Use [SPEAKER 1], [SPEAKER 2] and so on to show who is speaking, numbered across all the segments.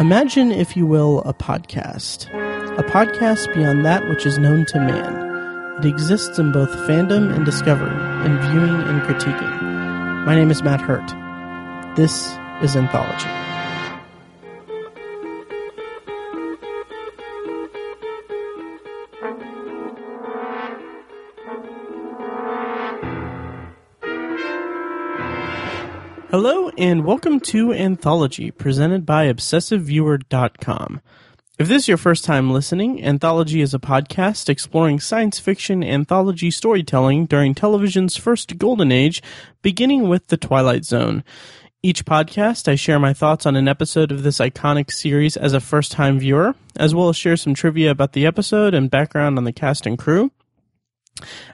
[SPEAKER 1] Imagine, if you will, a podcast. A podcast beyond that which is known to man. It exists in both fandom and discovery, in viewing and critiquing. My name is Matt Hurt. This is Anthology. Hello and welcome to Anthology, presented by ObsessiveViewer.com. If this is your first time listening, Anthology is a podcast exploring science fiction anthology storytelling during television's first golden age, beginning with The Twilight Zone. Each podcast, I share my thoughts on an episode of this iconic series as a first time viewer, as well as share some trivia about the episode and background on the cast and crew.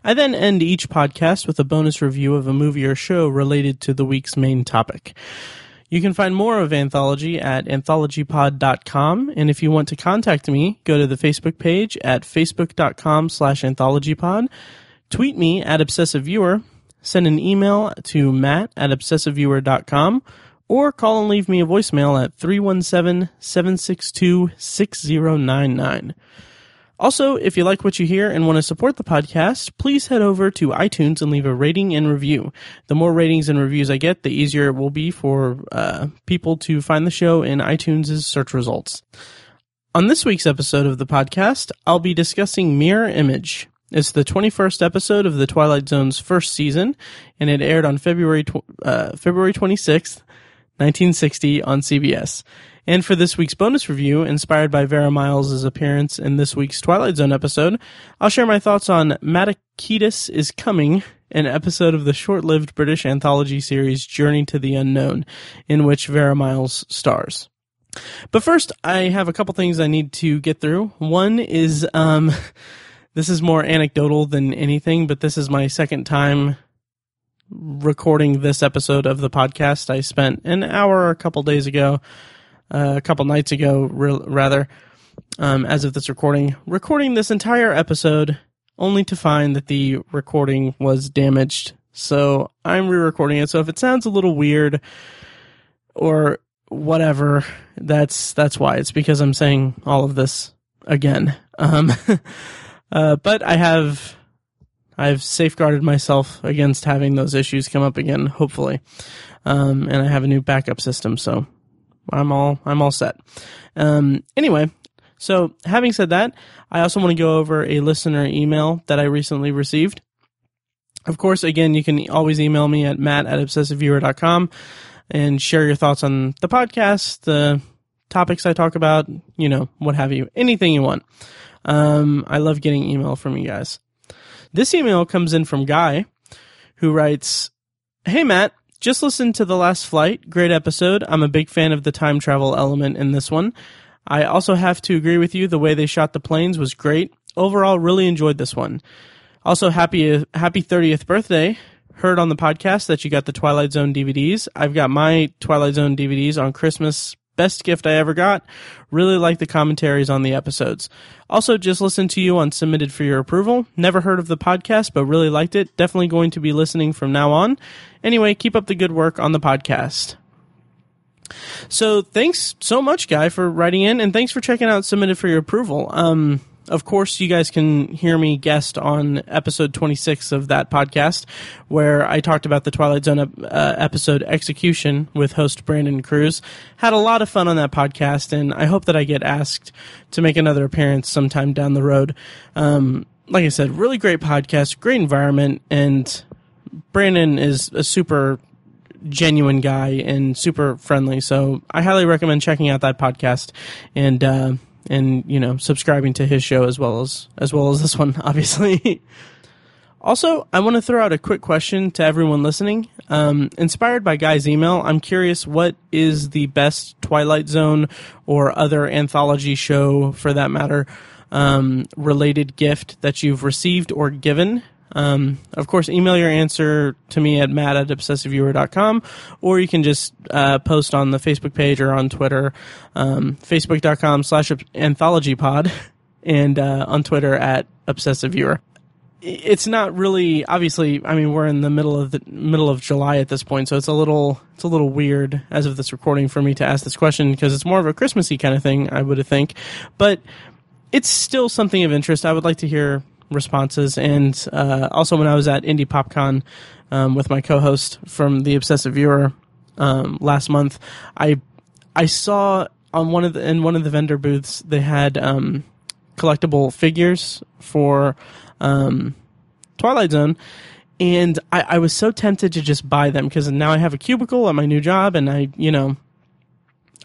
[SPEAKER 1] I then end each podcast with a bonus review of a movie or show related to the week's main topic. You can find more of Anthology at anthologypod.com, and if you want to contact me, go to the Facebook page at facebook.com slash anthologypod, tweet me at obsessiveviewer, send an email to matt at obsessiveviewer.com, or call and leave me a voicemail at 317-762-6099. Also, if you like what you hear and want to support the podcast, please head over to iTunes and leave a rating and review. The more ratings and reviews I get, the easier it will be for uh, people to find the show in iTunes' search results. On this week's episode of the podcast, I'll be discussing Mirror Image. It's the 21st episode of the Twilight Zone's first season, and it aired on February tw- uh, February 26th, 1960 on CBS. And for this week's bonus review, inspired by Vera Miles' appearance in this week's Twilight Zone episode, I'll share my thoughts on Matakitas is Coming, an episode of the short-lived British anthology series Journey to the Unknown, in which Vera Miles stars. But first, I have a couple things I need to get through. One is, um, this is more anecdotal than anything, but this is my second time recording this episode of the podcast. I spent an hour a couple days ago uh, a couple nights ago, re- rather, um, as of this recording, recording this entire episode only to find that the recording was damaged. So I'm re-recording it. So if it sounds a little weird or whatever, that's that's why. It's because I'm saying all of this again. Um, uh, but I have I've safeguarded myself against having those issues come up again. Hopefully, um, and I have a new backup system. So I'm all I'm all set. Um, anyway, so having said that, I also want to go over a listener email that I recently received. Of course, again, you can always email me at matt at obsessiveviewer.com and share your thoughts on the podcast, the topics I talk about, you know, what have you, anything you want. Um, I love getting email from you guys. This email comes in from Guy, who writes, Hey Matt, just listen to The Last Flight. Great episode. I'm a big fan of the time travel element in this one. I also have to agree with you. The way they shot the planes was great. Overall, really enjoyed this one. Also, happy happy 30th birthday. Heard on the podcast that you got the Twilight Zone DVDs. I've got my Twilight Zone DVDs on Christmas Best gift I ever got. Really like the commentaries on the episodes. Also, just listened to you on Submitted for Your Approval. Never heard of the podcast, but really liked it. Definitely going to be listening from now on. Anyway, keep up the good work on the podcast. So thanks so much, Guy, for writing in, and thanks for checking out Submitted for Your Approval. Um, of course, you guys can hear me guest on episode 26 of that podcast, where I talked about the Twilight Zone uh, episode Execution with host Brandon Cruz. Had a lot of fun on that podcast, and I hope that I get asked to make another appearance sometime down the road. Um, like I said, really great podcast, great environment, and Brandon is a super genuine guy and super friendly. So I highly recommend checking out that podcast. And, uh, and you know subscribing to his show as well as as well as this one obviously. Also i want to throw out a quick question to everyone listening. Um, inspired by guy's email i'm curious what is the best twilight zone or other anthology show for that matter um, related gift that you've received or given um, of course, email your answer to me at matt at obsessiveviewer.com, or you can just uh, post on the Facebook page or on Twitter, um, facebook.com slash anthologypod, and uh, on Twitter at obsessiveviewer. it's not really obviously i mean we're in the middle of the middle of july at this point so it's a little it's a little weird as of this recording for me to ask this question because it's more of a christmassy kind of thing i would think but it's still something of interest i would like to hear responses and uh, also when i was at Indy PopCon um, with my co-host from the obsessive viewer um, last month i i saw on one of the in one of the vendor booths they had um, collectible figures for um, Twilight Zone, and I, I was so tempted to just buy them because now I have a cubicle at my new job, and I, you know,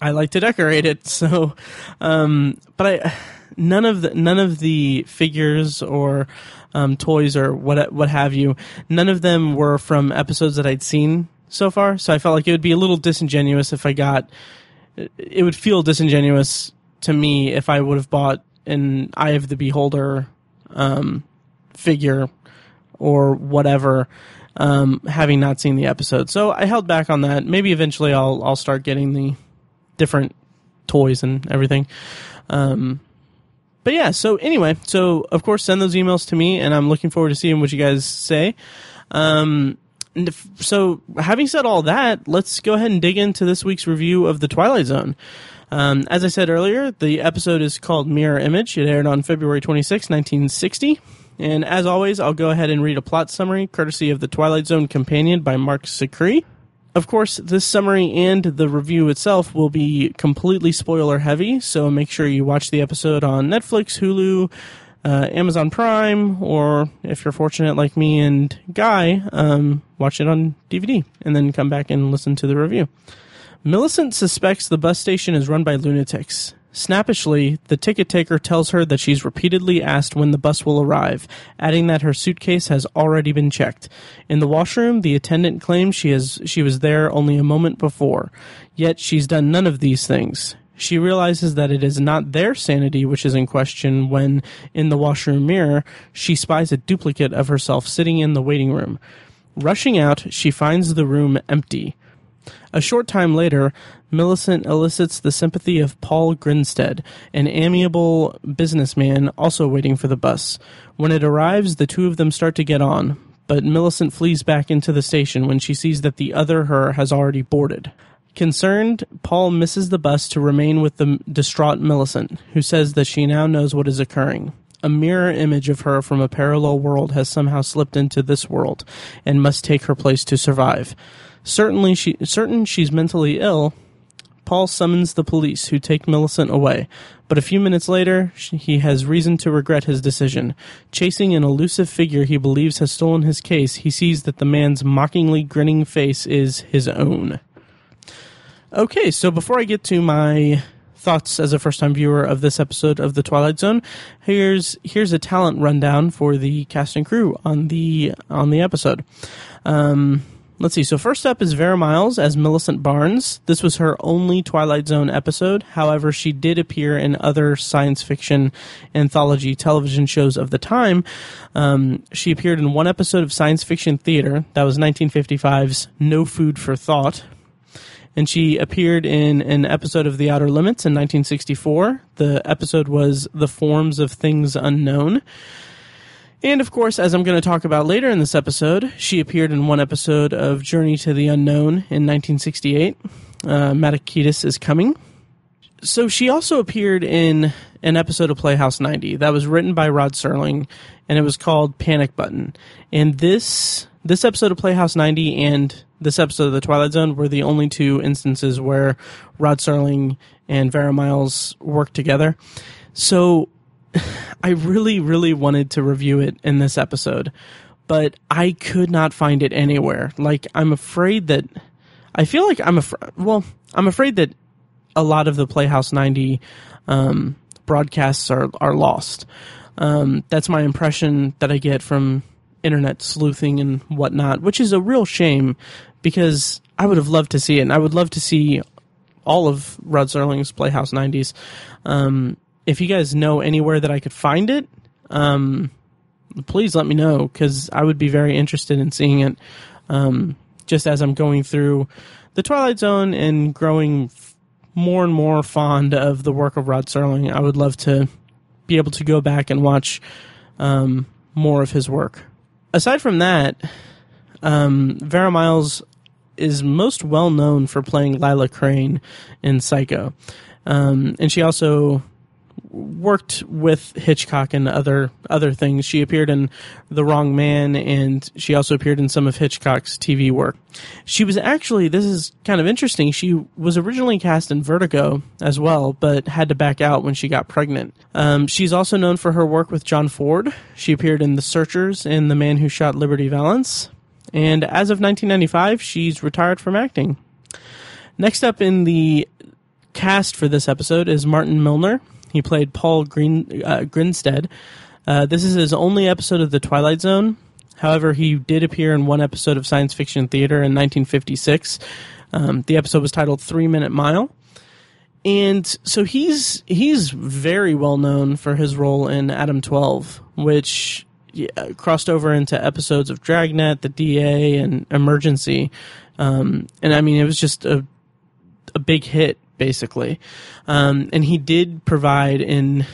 [SPEAKER 1] I like to decorate it. So, um, but I none of the none of the figures or um, toys or what what have you, none of them were from episodes that I'd seen so far. So I felt like it would be a little disingenuous if I got. It would feel disingenuous to me if I would have bought an Eye of the Beholder um, figure or whatever, um, having not seen the episode. So I held back on that. Maybe eventually I'll I'll start getting the different toys and everything. Um, but yeah, so anyway, so of course send those emails to me, and I'm looking forward to seeing what you guys say. Um, if, so having said all that, let's go ahead and dig into this week's review of the Twilight Zone. Um, as I said earlier, the episode is called Mirror Image. It aired on February 26, 1960. And as always, I'll go ahead and read a plot summary courtesy of the Twilight Zone Companion by Marc Zicree. Of course, this summary and the review itself will be completely spoiler heavy, so make sure you watch the episode on Netflix, Hulu, uh, Amazon Prime, or if you're fortunate like me and Guy, um, watch it on DVD and then come back and listen to the review. Millicent suspects the bus station is run by lunatics. Snappishly, the ticket taker tells her that she's repeatedly asked when the bus will arrive, adding that her suitcase has already been checked. In the washroom, the attendant claims she has she was there only a moment before. Yet she's done none of these things. She realizes that it is not their sanity which is in question when, in the washroom mirror, she spies a duplicate of herself sitting in the waiting room. Rushing out, she finds the room empty. A short time later, Millicent elicits the sympathy of Paul Grinstead, an amiable businessman also waiting for the bus. When it arrives, the two of them start to get on, but Millicent flees back into the station when she sees that the other her has already boarded. Concerned, Paul misses the bus to remain with the distraught Millicent, who says that she now knows what is occurring. A mirror image of her from a parallel world has somehow slipped into this world and must take her place to survive. Certainly, she certain she's mentally ill. Paul summons the police, who take Millicent away. But a few minutes later, he has reason to regret his decision. Chasing an elusive figure he believes has stolen his case, he sees that the man's mockingly grinning face is his own. Okay, so before I get to my thoughts as a first time viewer of this episode of The Twilight Zone, here's here's a talent rundown for the cast and crew on the on the episode. Um, Let's see. So first up is Vera Miles as Millicent Barnes. This was her only Twilight Zone episode. However, she did appear in other science fiction anthology television shows of the time. Um, she appeared in one episode of Science Fiction Theater. That was 1955's No Food for Thought. And she appeared in an episode of The Outer Limits in 1964. The episode was The Forms of Things Unknown. And of course, as I'm going to talk about later in this episode, she appeared in one episode of Journey to the Unknown in 1968. Uh, Matakitas is coming. So she also appeared in an episode of Playhouse 90 that was written by Rod Serling, and it was called Panic Button. And this this episode of Playhouse 90 and this episode of The Twilight Zone were the only two instances where Rod Serling and Vera Miles worked together. So I really, really wanted to review it in this episode, but I could not find it anywhere. Like, I'm afraid that I feel like I'm afraid. Well, I'm afraid that a lot of the Playhouse 90 um, broadcasts are are lost. Um, that's my impression that I get from internet sleuthing and whatnot, which is a real shame because I would have loved to see it, and I would love to see all of Rod Serling's Playhouse 90s. Um, if you guys know anywhere that I could find it, um, please let me know because I would be very interested in seeing it. Um, just as I'm going through the Twilight Zone and growing f- more and more fond of the work of Rod Serling, I would love to be able to go back and watch um, more of his work. Aside from that, um, Vera Miles is most well known for playing Lila Crane in Psycho. Um, and she also worked with Hitchcock and other other things. She appeared in The Wrong Man, and she also appeared in some of Hitchcock's TV work. She was actually this is kind of interesting. She was originally cast in Vertigo as well, but had to back out when she got pregnant. Um, she's also known for her work with John Ford. She appeared in The Searchers and The Man Who Shot Liberty Valance. And as of 1995, she's retired from acting. Next up in the cast for this episode is Martin Milner. He played Paul Green, uh, Grinstead. Uh, this is his only episode of The Twilight Zone. However, he did appear in one episode of Science Fiction Theater in 1956. Um, the episode was titled Three Minute Mile. And so he's he's very well known for his role in Adam 12, which yeah, crossed over into episodes of Dragnet, The DA, and Emergency. Um, and I mean, it was just a a big hit basically. Um, and he did provide in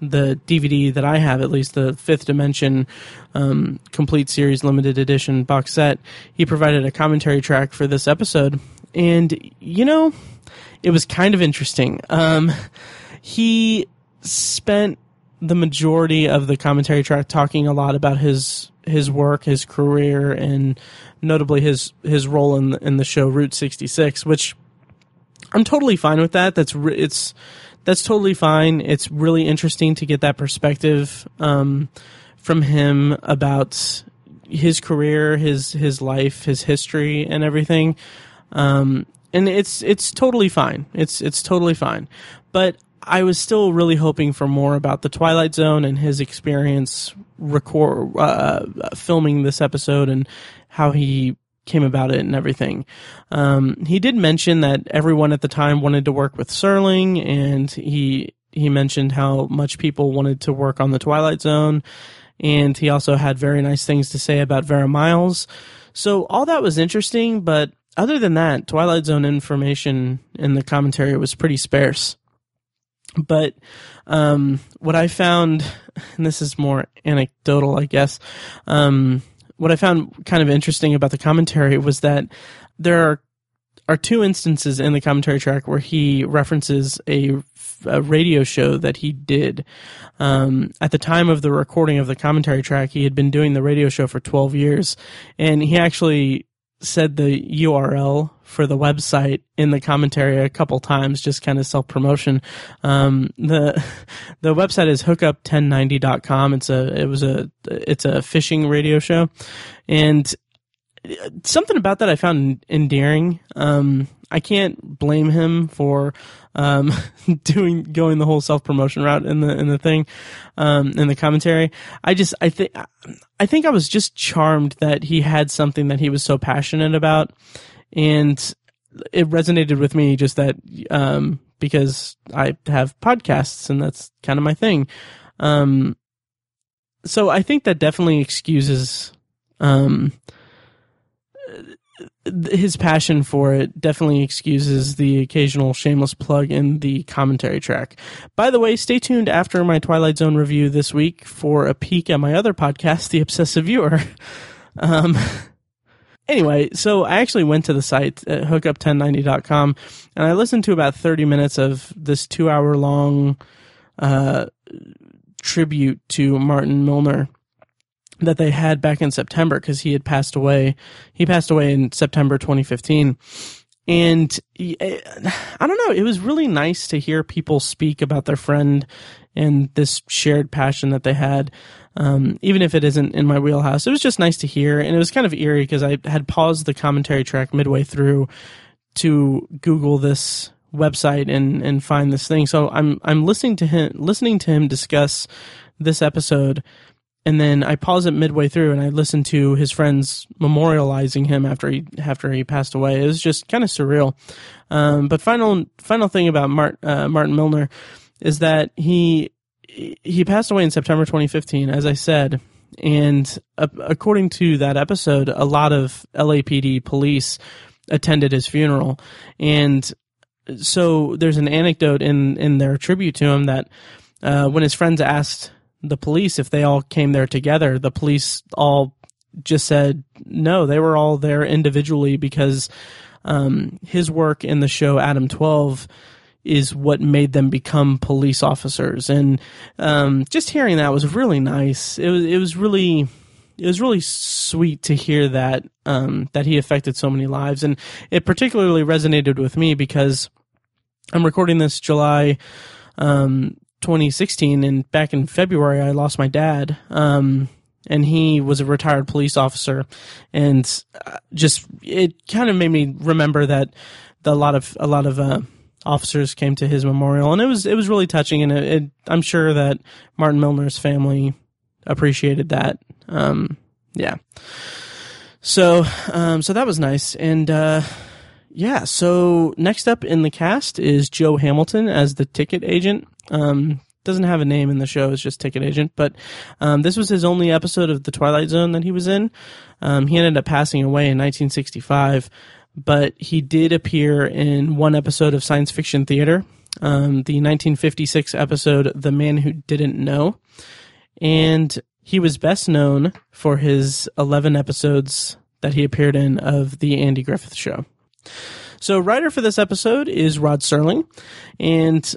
[SPEAKER 1] the DVD that I have, at least the Fifth Dimension um, complete series limited edition box set. He provided a commentary track for this episode, and you know, it was kind of interesting. Um, he spent the majority of the commentary track talking a lot about his his work, his career, and notably his his role in in the show Route 66, which I'm totally fine with that. That's re- it's that's totally fine. It's really interesting to get that perspective um, from him about his career, his his life, his history, and everything. Um, and it's it's totally fine. It's it's totally fine. But I was still really hoping for more about the Twilight Zone and his experience record uh, filming this episode and how he came about it and everything. Um, he did mention that everyone at the time wanted to work with Serling, and he he mentioned how much people wanted to work on the Twilight Zone, and he also had very nice things to say about Vera Miles. So all that was interesting, but other than that, Twilight Zone information in the commentary was pretty sparse. But um, what I found, and this is more anecdotal, I guess. Um, what I found kind of interesting about the commentary was that there are are two instances in the commentary track where he references a, a radio show that he did. Um, at the time of the recording of the commentary track, he had been doing the radio show for 12 years, and he actually said the URL for the website in the commentary a couple times, just kind of self promotion. Um, the the website is hookup1090.com. It's a it was a it's a fishing radio show, and something about that I found endearing. Um, I can't blame him for um, doing going the whole self promotion route in the in the thing um, in the commentary. I just I think I think I was just charmed that he had something that he was so passionate about, and it resonated with me just that um, because I have podcasts and that's kind of my thing. Um, so I think that definitely excuses um, his passion for it definitely excuses the occasional shameless plug in the commentary track. By the way, stay tuned after my Twilight Zone review this week for a peek at my other podcast, The Obsessive Viewer. Um, anyway, so I actually went to the site at hookup1090.com and I listened to about 30 minutes of this two hour long uh, tribute to Martin Milner that they had back in September because he had passed away. He passed away in September 2015. And eh, I don't know, it was really nice to hear people speak about their friend and this shared passion that they had. Um, even if it isn't in my wheelhouse, it was just nice to hear. And it was kind of eerie because I had paused the commentary track midway through to Google this website and, and find this thing. So I'm, I'm listening to him, listening to him discuss this episode and then I paused it midway through and I listened to his friends memorializing him after he after he passed away. It was just kind of surreal. Um, but final final thing about Mart, uh, Martin Milner is that he he passed away in September 2015, as I said, and uh, according to that episode, a lot of LAPD police attended his funeral, and so there's an anecdote in in their tribute to him that uh, when his friends asked the police if they all came there together. The police all just said no, they were all there individually because um, his work in the show Adam 12 is what made them become police officers. And um, just hearing that was really nice. It was it was really it was really sweet to hear that um, that he affected so many lives, and it particularly resonated with me because I'm recording this July um, 2016, and back in February I lost my dad. Um, and he was a retired police officer, and uh, just it kind of made me remember that the, a lot of a lot of uh, officers came to his memorial, and it was it was really touching, and it, it, I'm sure that Martin Milner's family appreciated that. Um, yeah. So, um, so that was nice. And, uh, yeah, so next up in the cast is Joe Hamilton as the ticket agent. Um, doesn't have a name in the show, it's just ticket agent, but, um, this was his only episode of The Twilight Zone that he was in. Um, he ended up passing away in 1965, but he did appear in one episode of science fiction theater, um, the 1956 episode, The Man Who Didn't Know. And he was best known for his 11 episodes that he appeared in of The Andy Griffith Show. So, writer for this episode is Rod Serling, and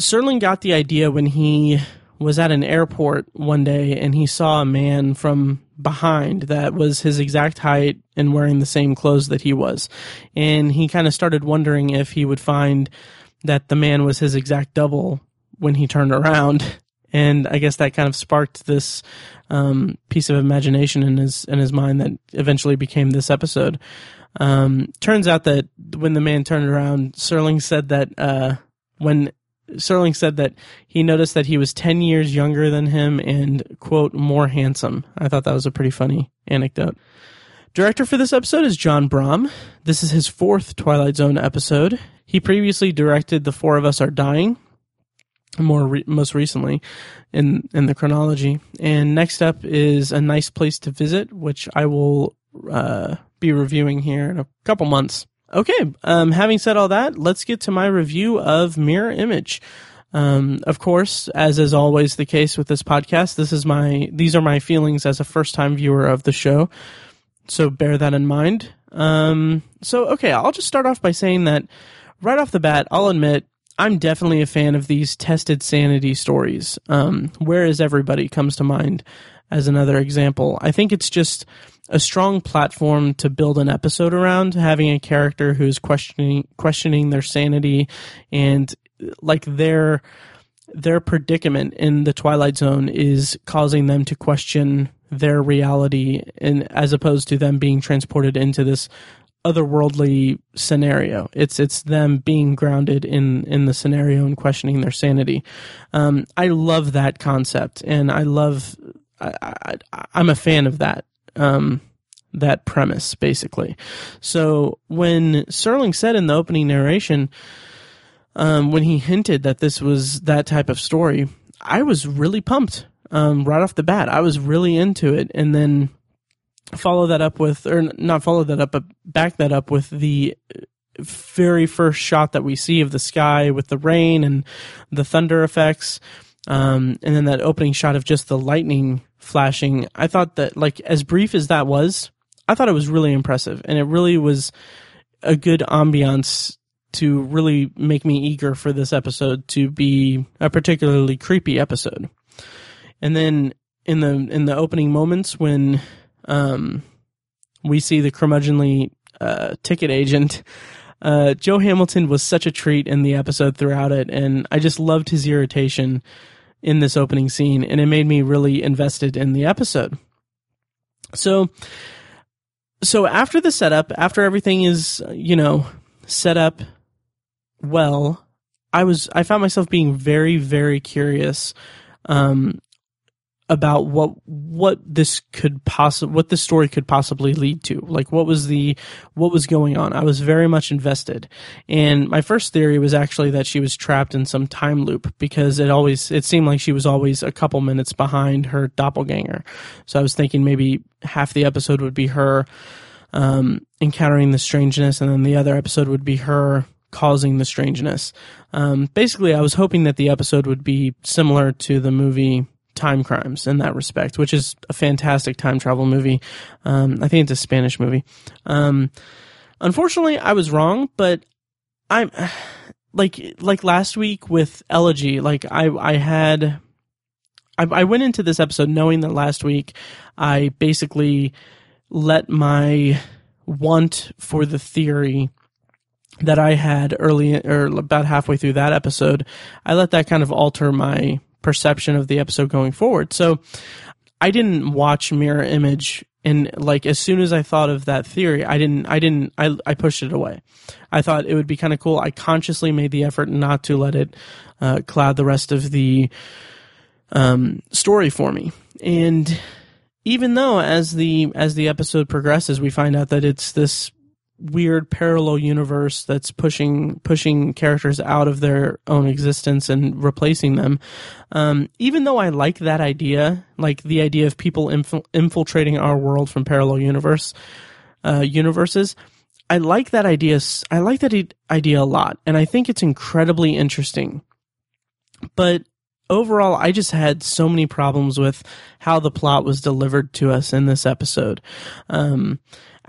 [SPEAKER 1] Serling got the idea when he was at an airport one day and he saw a man from behind that was his exact height and wearing the same clothes that he was. And he kind of started wondering if he would find that the man was his exact double when he turned around and I guess that kind of sparked this um, piece of imagination in his in his mind that eventually became this episode. Um, turns out that when the man turned around, Serling said that uh, when Serling said that he noticed that he was ten years younger than him and quote more handsome. I thought that was a pretty funny anecdote. Director for this episode is John Brahm. This is his fourth Twilight Zone episode. He previously directed The Four of Us Are Dying, more re- most recently in in the chronology. And next up is a nice place to visit, which I will uh, be reviewing here in a couple months. Okay, um, having said all that, let's get to my review of Mirror Image. Um, of course, as is always the case with this podcast, this is my these are my feelings as a first time viewer of the show. So bear that in mind. Um, so okay, I'll just start off by saying that right off the bat, I'll admit I'm definitely a fan of these tested sanity stories. Um, Where is everybody comes to mind as another example. I think it's just a strong platform to build an episode around, having a character who's questioning questioning their sanity and like their their predicament in the Twilight Zone is causing them to question their reality and as opposed to them being transported into this otherworldly scenario. It's it's them being grounded in in the scenario and questioning their sanity. Um, I love that concept, and I love. I, am a fan of that. Um, that premise basically. So when Serling said in the opening narration, um, when he hinted that this was that type of story, I was really pumped um, right off the bat. I was really into it, and then follow that up with, or not follow that up, but back that up with the very first shot that we see of the sky with the rain and the thunder effects. Um, and then that opening shot of just the lightning flashing. I thought that, like, as brief as that was, I thought it was really impressive. And it really was a good ambiance to really make me eager for this episode to be a particularly creepy episode. And then in the in the opening moments when um, we see the curmudgeonly uh, ticket agent. Uh, Joe Hamilton was such a treat in the episode throughout it, and I just loved his irritation in this opening scene, and it made me really invested in the episode. So, so after the setup, after everything is you know set up well, I was I found myself being very very curious um, about what what this could possibly what this story could possibly lead to. Like what was the what was going on? I was very much invested. And my first theory was actually that she was trapped in some time loop because it always it seemed like she was always a couple minutes behind her doppelganger. So i was thinking maybe half the episode would be her um, encountering the strangeness and then the other episode would be her causing the strangeness. Um, basically i was hoping that the episode would be similar to the movie Timecrimes in that respect, which is a fantastic time travel movie. Um, I think it's a Spanish movie. Um, unfortunately, I was wrong, but I'm like like last week with Elegy. Like I I had I, I went into this episode knowing that last week I basically let my want for the theory that I had early or about halfway through that episode, I let that kind of alter my perception of the episode going forward. So I didn't watch Mirror Image and like as soon as I thought of that theory, I didn't I didn't I I pushed it away. I thought it would be kind of cool. I consciously made the effort not to let it uh, cloud the rest of the um, story for me. And even though as the as the episode progresses, we find out that it's this weird parallel universe that's pushing pushing characters out of their own existence and replacing them. Um, even though I like that idea, like the idea of people inf- infiltrating our world from parallel universe uh, universes, I like that idea. I like that idea a lot, and I think it's incredibly interesting. But overall, I just had so many problems with how the plot was delivered to us in this episode. Um,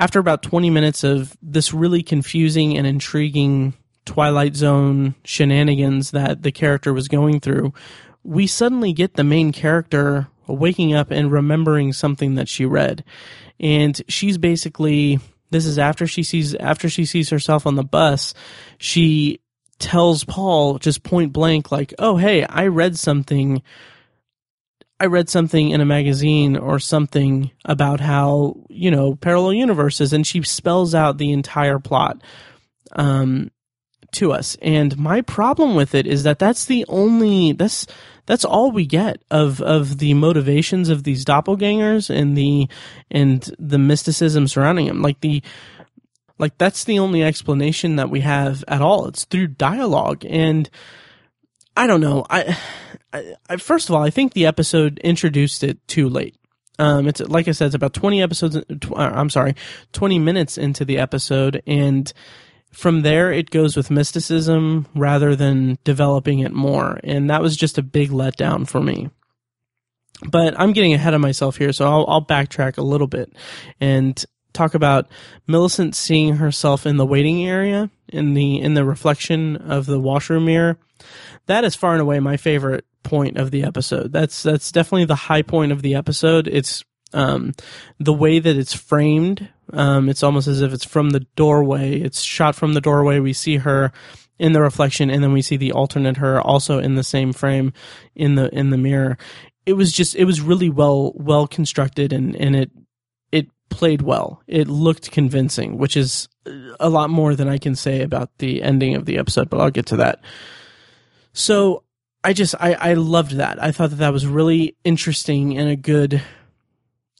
[SPEAKER 1] after about 20 minutes of this really confusing and intriguing Twilight Zone shenanigans that the character was going through, we suddenly get the main character waking up and remembering something that she read. And she's basically this is after she sees after she sees herself on the bus, she tells Paul just point blank like, "Oh, hey, I read something I read something in a magazine or something about how, you know, parallel universes, and she spells out the entire plot um, to us. And my problem with it is that that's the only, that's, that's all we get of, of the motivations of these doppelgangers and the, and the mysticism surrounding them. Like the, like that's the only explanation that we have at all. It's through dialogue. And I don't know. I, I, I, first of all, I think the episode introduced it too late. Um, it's like I said, it's about twenty episodes. Tw- uh, I'm sorry, twenty minutes into the episode, and from there it goes with mysticism rather than developing it more, and that was just a big letdown for me. But I'm getting ahead of myself here, so I'll, I'll backtrack a little bit and talk about Millicent seeing herself in the waiting area in the in the reflection of the washroom mirror. That is far and away my favorite point of the episode. That's that's definitely the high point of the episode. It's um, the way that it's framed. Um, it's almost as if it's from the doorway. It's shot from the doorway. We see her in the reflection, and then we see the alternate her also in the same frame in the in the mirror. It was just it was really well well constructed, and and it played well. It looked convincing, which is a lot more than I can say about the ending of the episode. But I'll get to that. So I just I I loved that. I thought that that was really interesting and a good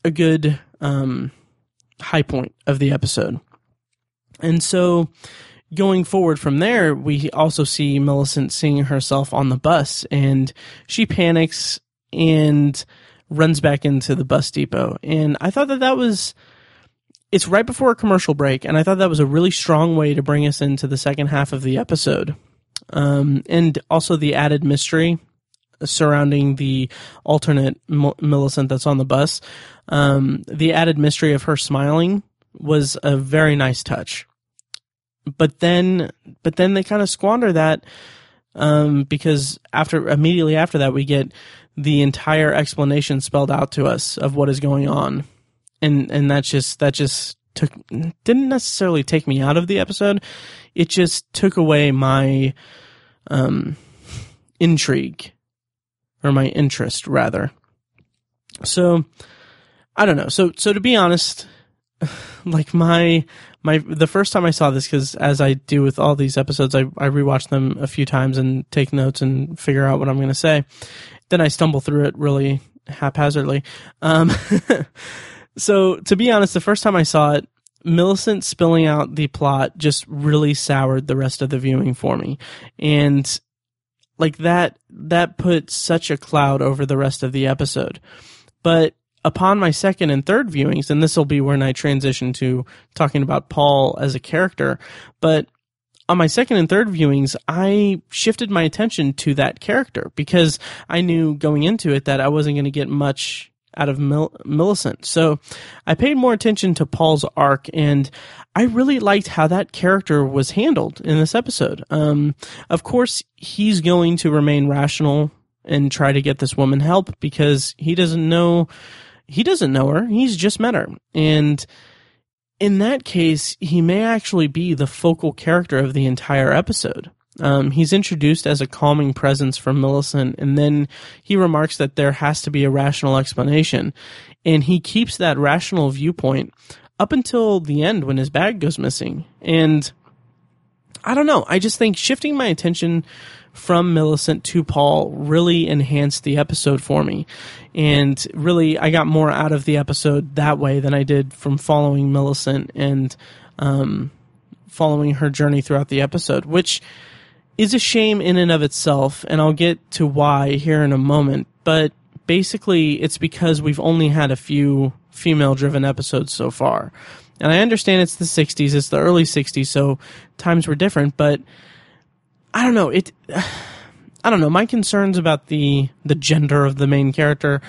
[SPEAKER 1] a good um high point of the episode. And so going forward from there, we also see Millicent seeing herself on the bus and she panics and runs back into the bus depot. And I thought that that was it's right before a commercial break and I thought that was a really strong way to bring us into the second half of the episode um, and also the added mystery surrounding the alternate Millicent that's on the bus. Um, the added mystery of her smiling was a very nice touch. But then, but then they kind of squander that um, because after immediately after that we get the entire explanation spelled out to us of what is going on, and and that's just that just took didn't necessarily take me out of the episode. It just took away my um, intrigue or my interest rather. So I don't know. So so to be honest, like my my the first time I saw this because as I do with all these episodes, I I rewatch them a few times and take notes and figure out what I'm going to say. Then I stumble through it really haphazardly. Um, so to be honest, the first time I saw it, Millicent spilling out the plot just really soured the rest of the viewing for me. And like that that put such a cloud over the rest of the episode. But upon my second and third viewings, and this will be when I transition to talking about Paul as a character, but on my second and third viewings, I shifted my attention to that character because I knew going into it that I wasn't going to get much out of Mil- Millicent. So I paid more attention to Paul's arc and I really liked how that character was handled in this episode. Um, of course, he's going to remain rational and try to get this woman help because he doesn't know, he doesn't know her. He's just met her. And in that case, he may actually be the focal character of the entire episode. Um, he's introduced as a calming presence for Millicent, and then he remarks that there has to be a rational explanation. And he keeps that rational viewpoint up until the end when his bag goes missing. And I don't know, I just think shifting my attention from Millicent to Paul really enhanced the episode for me. And really, I got more out of the episode that way than I did from following Millicent and um, following her journey throughout the episode, which is a shame in and of itself. And I'll get to why here in a moment. But basically, it's because we've only had a few female driven episodes so far. And I understand it's the 60s, it's the early 60s, so times were different, but I don't know. It. I don't know. My concerns about the the gender of the main character.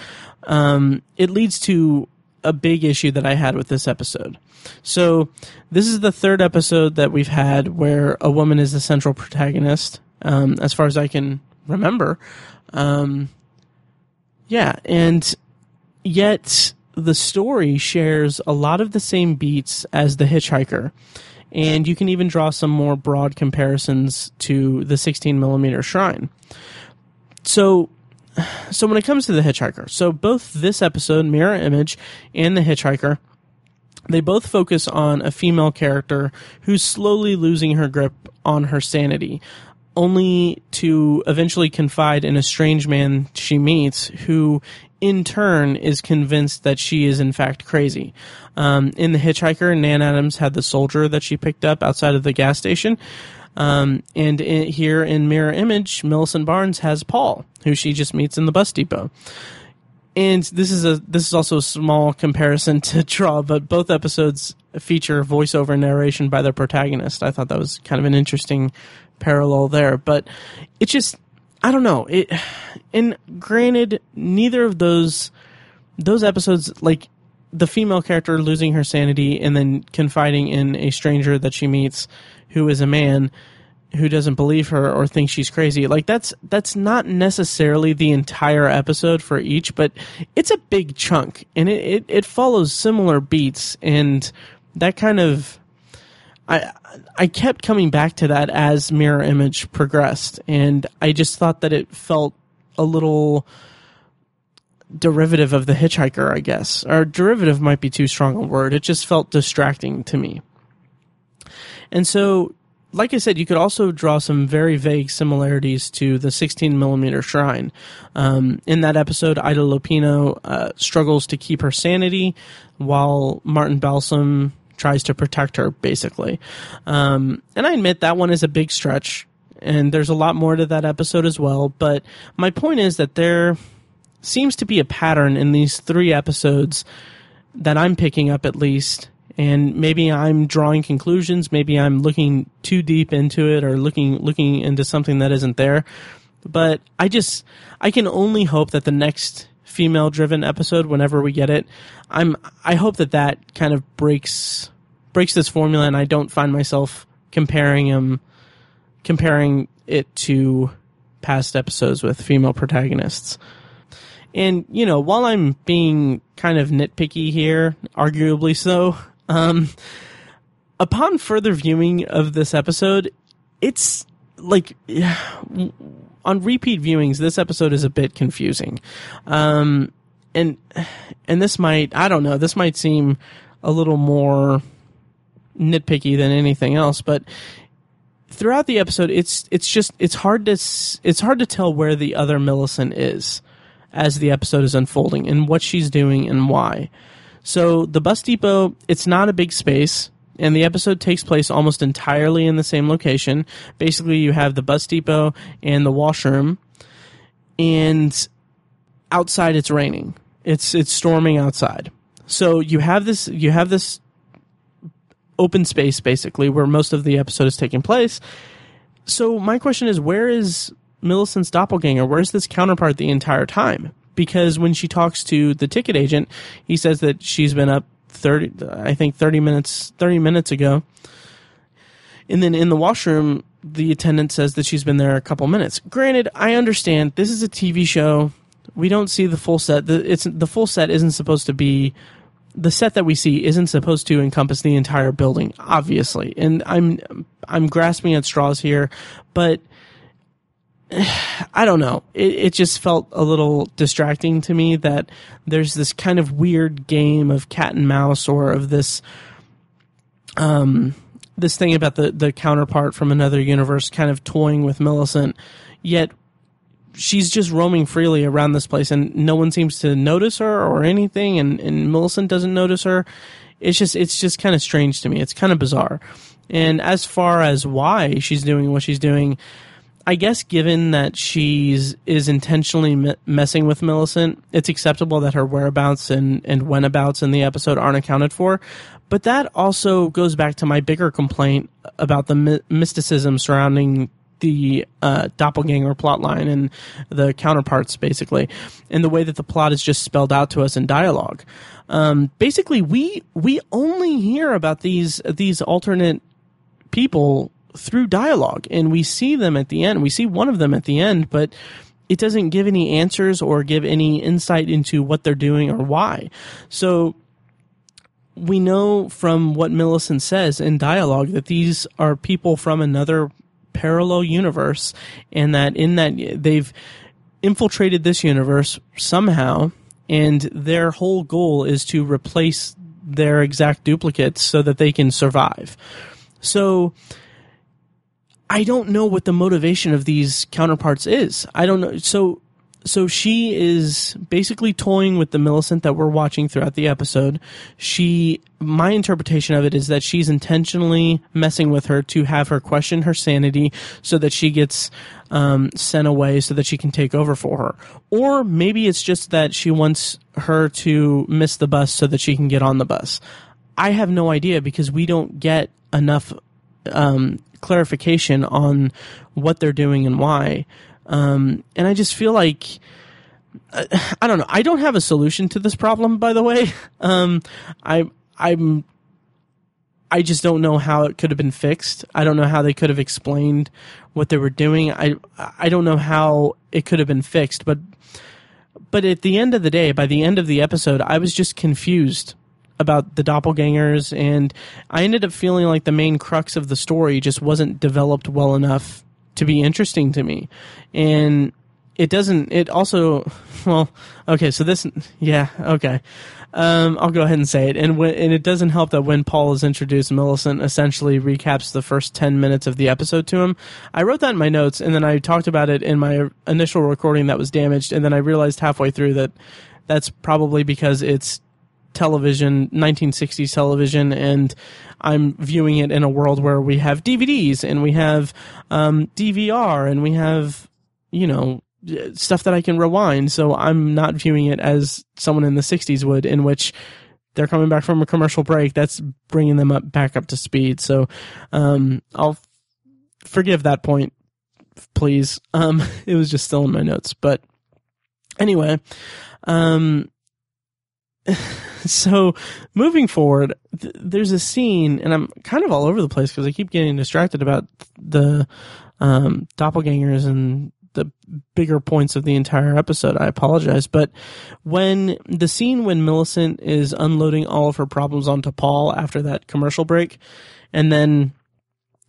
[SPEAKER 1] Um, it leads to a big issue that I had with this episode. So this is the third episode that we've had where a woman is the central protagonist, um, as far as I can remember. Um, yeah, and yet the story shares a lot of the same beats as The Hitchhiker and you can even draw some more broad comparisons to the 16 millimeter shrine. So, so when it comes to the Hitchhiker, so both this episode, Mirror Image, and the Hitchhiker, they both focus on a female character who's slowly losing her grip on her sanity, only to eventually confide in a strange man she meets who in turn is convinced that she is in fact crazy. Um, in The Hitchhiker, Nan Adams had the soldier that she picked up outside of the gas station. Um, and in, here in Mirror Image, Millicent Barnes has Paul, who she just meets in the bus depot. And this is a this is also a small comparison to draw, but both episodes feature voiceover narration by their protagonist. I thought that was kind of an interesting parallel there. But it just I don't know. It and granted, neither of those those episodes like the female character losing her sanity and then confiding in a stranger that she meets who is a man who doesn't believe her or thinks she's crazy. Like that's that's not necessarily the entire episode for each, but it's a big chunk and it, it, it follows similar beats and that kind of I I kept coming back to that as mirror image progressed, and I just thought that it felt a little derivative of the hitchhiker, I guess. Or derivative might be too strong a word. It just felt distracting to me. And so, like I said, you could also draw some very vague similarities to the 16 millimeter shrine. Um, in that episode, Ida Lupino uh, struggles to keep her sanity while Martin Balsam tries to protect her, basically. Um, and I admit that one is a big stretch, and there's a lot more to that episode as well. But my point is that there seems to be a pattern in these three episodes that I'm picking up at least. And maybe I'm drawing conclusions. Maybe I'm looking too deep into it or looking looking into something that isn't there. But I just I can only hope that the next female driven episode whenever we get it i'm i hope that that kind of breaks breaks this formula and i don't find myself comparing him comparing it to past episodes with female protagonists and you know while i'm being kind of nitpicky here arguably so um upon further viewing of this episode it's like on repeat viewings, this episode is a bit confusing. Um, and, and this might, I don't know, this might seem a little more nitpicky than anything else, but throughout the episode, it's, it's just, it's hard to, it's hard to tell where the other Millicent is as the episode is unfolding and what she's doing and why. So the bus depot, it's not a big space and the episode takes place almost entirely in the same location. Basically, you have the bus depot and the washroom, and outside it's raining. It's it's storming outside. So you have this you have this open space basically where most of the episode is taking place. So my question is, where is Millicent's doppelganger? Where's this counterpart the entire time? Because when she talks to the ticket agent, he says that she's been up 30, I think 30 minutes, 30 minutes ago. And then in the washroom, the attendant says that she's been there a couple minutes. Granted, I understand this is a TV show. We don't see the full set. The, it's the full set isn't supposed to be the set that we see isn't supposed to encompass the entire building, obviously. And I'm I'm grasping at straws here, but I don't know. It, it just felt a little distracting to me that there's this kind of weird game of cat and mouse or of this um this thing about the the counterpart from another universe kind of toying with Millicent, yet she's just roaming freely around this place and no one seems to notice her or anything and, and Millicent doesn't notice her. It's just it's just kind of strange to me. It's kind of bizarre. And as far as why she's doing what she's doing, I guess given that she's is intentionally me- messing with Millicent, it's acceptable that her whereabouts and and whenabouts in the episode aren't accounted for. But that also goes back to my bigger complaint about the my- mysticism surrounding the uh, doppelganger plotline and the counterparts, basically, and the way that the plot is just spelled out to us in dialogue. Um, basically, we we only hear about these these alternate people through dialogue and we see them at the end. We see one of them at the end, but it doesn't give any answers or give any insight into what they're doing or why. So we know from what Millicent says in dialogue that these are people from another parallel universe and that in that they've infiltrated this universe somehow and their whole goal is to replace their exact duplicates so that they can survive. So I don't know what the motivation of these counterparts is. I don't know. So so she is basically toying with the Millicent that we're watching throughout the episode. She, my interpretation of it is that she's intentionally messing with her to have her question her sanity so that she gets um, sent away so that she can take over for her. Or maybe it's just that she wants her to miss the bus so that she can get on the bus. I have no idea because we don't get enough um, clarification on what they're doing and why. Um, and I just feel like uh, I don't know. I don't have a solution to this problem, by the way. Um, I I'm I just don't know how it could have been fixed. I don't know how they could have explained what they were doing. I I don't know how it could have been fixed, but but at the end of the day, by the end of the episode, I was just confused about the doppelgangers and I ended up feeling like the main crux of the story just wasn't developed well enough to be interesting to me. And it doesn't, it also, well, okay, so this, yeah, okay. Um, I'll go ahead and say it. And when, and it doesn't help that when Paul is introduced, Millicent essentially recaps the first 10 minutes of the episode to him. I wrote that in my notes and then I talked about it in my initial recording that was damaged. And then I realized halfway through that that's probably because it's television, 1960s television, and I'm viewing it in a world where we have DVDs and we have um, DVR and we have, you know, stuff that I can rewind. So I'm not viewing it as someone in the 60s would, in which they're coming back from a commercial break. That's bringing them up back up to speed. So um, I'll forgive that point, please. Um, it was just still in my notes, but anyway. Um, so moving forward, th- there's a scene, and I'm kind of all over the place because I keep getting distracted about the um, doppelgangers and the bigger points of the entire episode. I apologize, but when the scene when Millicent is unloading all of her problems onto Paul after that commercial break, and then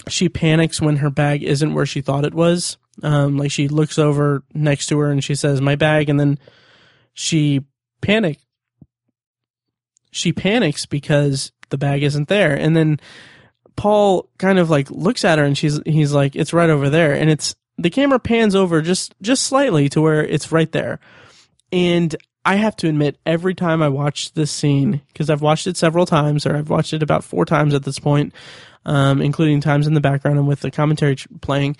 [SPEAKER 1] she panics when her bag isn't where she thought it was. Um, like she looks over next to her and she says, "My bag," and then she panic she panics because the bag isn't there. And then Paul kind of like looks at her and she's he's like, It's right over there. And it's the camera pans over just just slightly to where it's right there. And I have to admit, every time I watch this scene, because I've watched it several times, or I've watched it about four times at this point, um, including times in the background and with the commentary playing,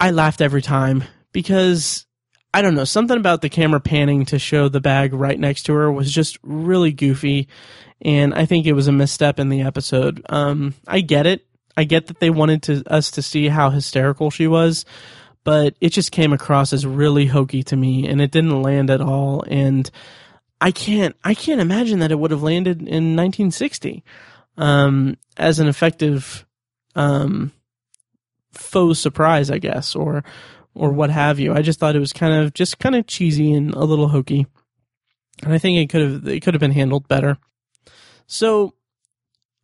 [SPEAKER 1] I laughed every time because I don't know, something about the camera panning to show the bag right next to her was just really goofy. And I think it was a misstep in the episode. Um, I get it. I get that they wanted to, us to see how hysterical she was, but it just came across as really hokey to me and it didn't land at all. And I can't, I can't imagine that it would have landed in 1960, um, as an effective, um, faux surprise, I guess, or, or what have you. I just thought it was kind of just kind of cheesy and a little hokey. And I think it could have it could have been handled better. So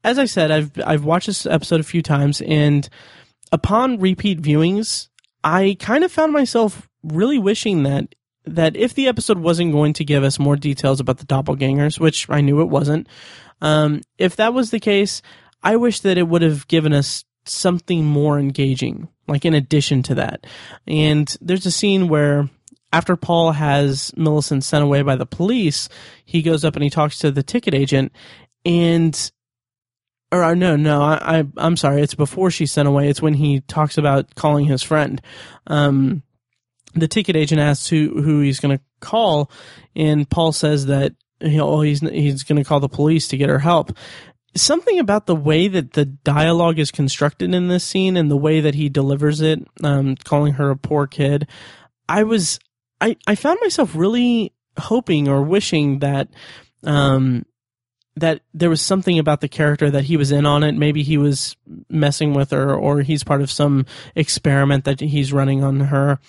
[SPEAKER 1] as I said, I've I've watched this episode a few times and upon repeat viewings, I kind of found myself really wishing that that if the episode wasn't going to give us more details about the doppelgangers, which I knew it wasn't, um, if that was the case, I wish that it would have given us something more engaging, like in addition to that. And there's a scene where after Paul has Millicent sent away by the police, he goes up and he talks to the ticket agent and or uh, no, no, I, I I'm sorry, it's before she's sent away. It's when he talks about calling his friend. Um, the ticket agent asks who who he's going to call, and Paul says that he'll, he's he's going to call the police to get her help something about the way that the dialogue is constructed in this scene and the way that he delivers it, um, calling her a poor kid. I was, I, I found myself really hoping or wishing that, um, that there was something about the character that he was in on it. Maybe he was messing with her or he's part of some experiment that he's running on her.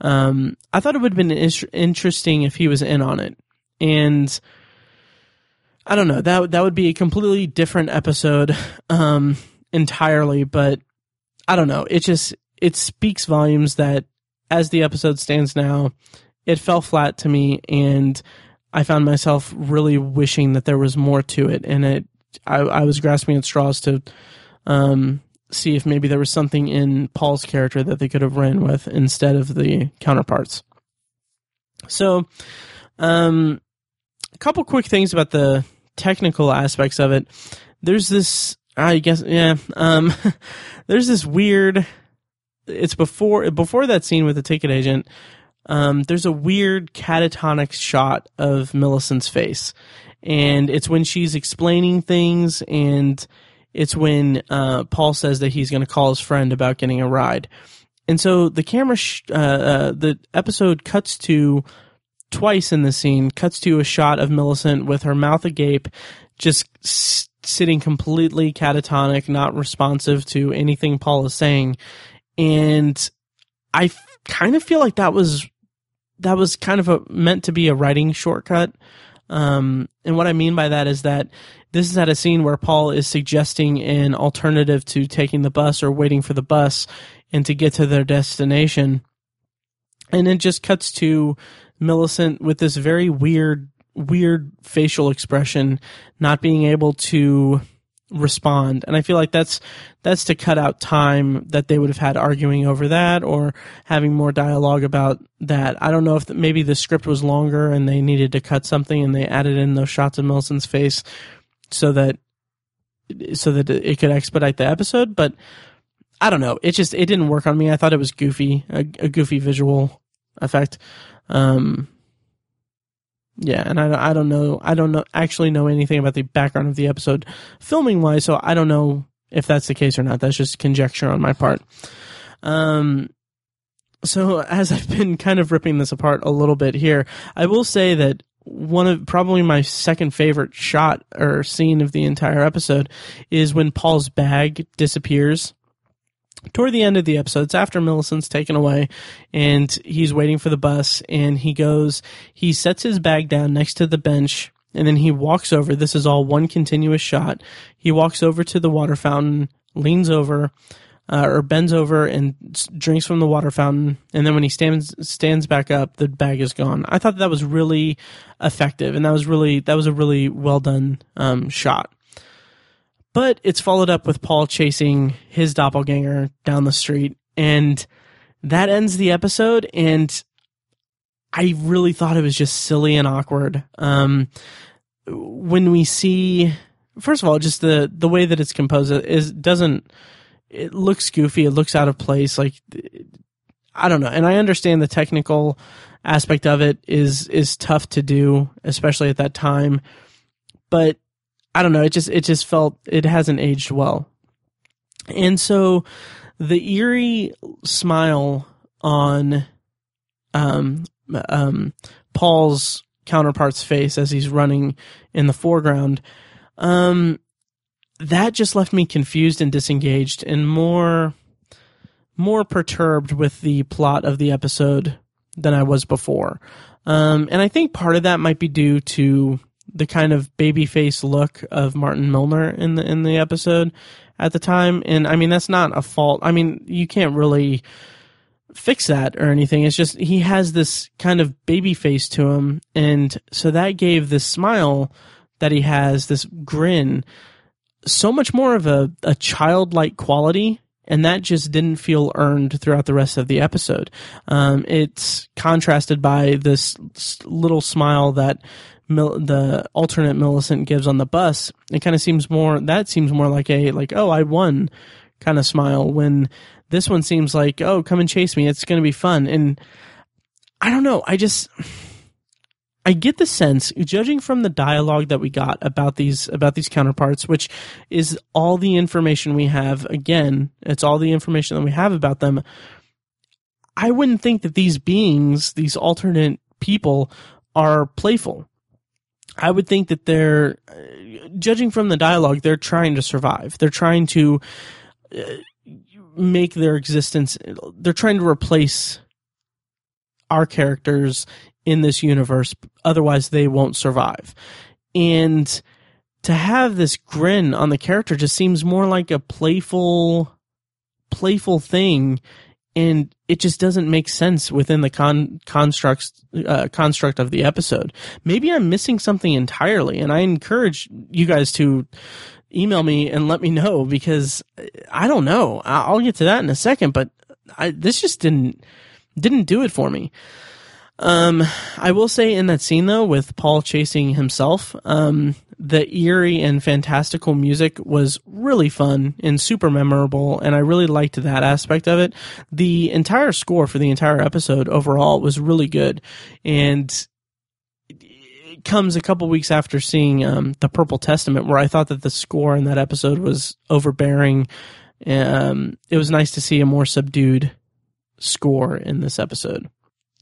[SPEAKER 1] Um, I thought it would have been interesting if he was in on it. And, I don't know. That that would be a completely different episode um entirely, but I don't know. It just it speaks volumes that as the episode stands now, it fell flat to me and I found myself really wishing that there was more to it and it I, I was grasping at straws to um see if maybe there was something in Paul's character that they could have ran with instead of the counterparts. So um a couple quick things about the technical aspects of it, there's this. I guess yeah. Um, there's this weird. It's before before that scene with the ticket agent. Um, there's a weird catatonic shot of Millicent's face, and it's when she's explaining things, and it's when uh, Paul says that he's going to call his friend about getting a ride, and so the camera, sh- uh, uh, the episode cuts to twice in the scene cuts to a shot of Millicent with her mouth agape, just s- sitting completely catatonic, not responsive to anything Paul is saying. And I f- kind of feel like that was that was kind of a meant to be a writing shortcut. Um, and what I mean by that is that this is at a scene where Paul is suggesting an alternative to taking the bus or waiting for the bus and to get to their destination. And it just cuts to Millicent with this very weird, weird facial expression, not being able to respond. And I feel like that's that's to cut out time that they would have had arguing over that or having more dialogue about that. I don't know if the, maybe the script was longer and they needed to cut something and they added in those shots of Millicent's face so that so that it could expedite the episode, but I don't know. It just it didn't work on me. I thought it was goofy, a, a goofy visual effect. Um, yeah, and I, I don't know I don't know actually know anything about the background of the episode filming wise, so I don't know if that's the case or not. That's just conjecture on my part. Um, so as I've been kind of ripping this apart a little bit here, I will say that one of probably my second favorite shot or scene of the entire episode is when Paul's bag disappears toward the end of the episode, it's after Millicent's taken away and he's waiting for the bus and he goes, he sets his bag down next to the bench and then he walks over. This is all one continuous shot. He walks over to the water fountain, leans over, uh, or bends over and drinks from the water fountain. And then when he stands stands back up, the bag is gone. I thought that was really effective, and that was really that was a really well done um, shot. But it's followed up with Paul chasing his doppelganger down the street, and that ends the episode. And I really thought it was just silly and awkward. Um, when we see, first of all, just the the way that it's composed is doesn't it looks goofy. It looks out of place. Like I don't know, and I understand the technical aspect of it is is tough to do, especially at that time. But I don't know, it just it just felt it hasn't aged well. And so the eerie smile on um um Paul's counterpart's face as he's running in the foreground um that just left me confused and disengaged and more more perturbed with the plot of the episode than I was before. Um, and I think part of that might be due to the kind of babyface look of Martin Milner in the in the episode at the time. And I mean that's not a fault. I mean, you can't really fix that or anything. It's just he has this kind of baby face to him and so that gave this smile that he has, this grin, so much more of a, a childlike quality and that just didn't feel earned throughout the rest of the episode. Um, it's contrasted by this little smile that Mil- the alternate Millicent gives on the bus. It kind of seems more that seems more like a like oh I won kind of smile when this one seems like oh come and chase me it's going to be fun and I don't know I just I get the sense, judging from the dialogue that we got about these about these counterparts, which is all the information we have. Again, it's all the information that we have about them. I wouldn't think that these beings, these alternate people, are playful. I would think that they're, judging from the dialogue, they're trying to survive. They're trying to uh, make their existence. They're trying to replace our characters in this universe. Otherwise, they won't survive. And to have this grin on the character just seems more like a playful, playful thing. And it just doesn't make sense within the con- constructs, uh, construct of the episode. Maybe I'm missing something entirely. And I encourage you guys to email me and let me know because I don't know. I'll get to that in a second, but I, this just didn't, didn't do it for me. Um, I will say in that scene though, with Paul chasing himself, um, the eerie and fantastical music was really fun and super memorable, and I really liked that aspect of it. The entire score for the entire episode overall was really good, and it comes a couple weeks after seeing um, the Purple Testament, where I thought that the score in that episode was overbearing. Um, it was nice to see a more subdued score in this episode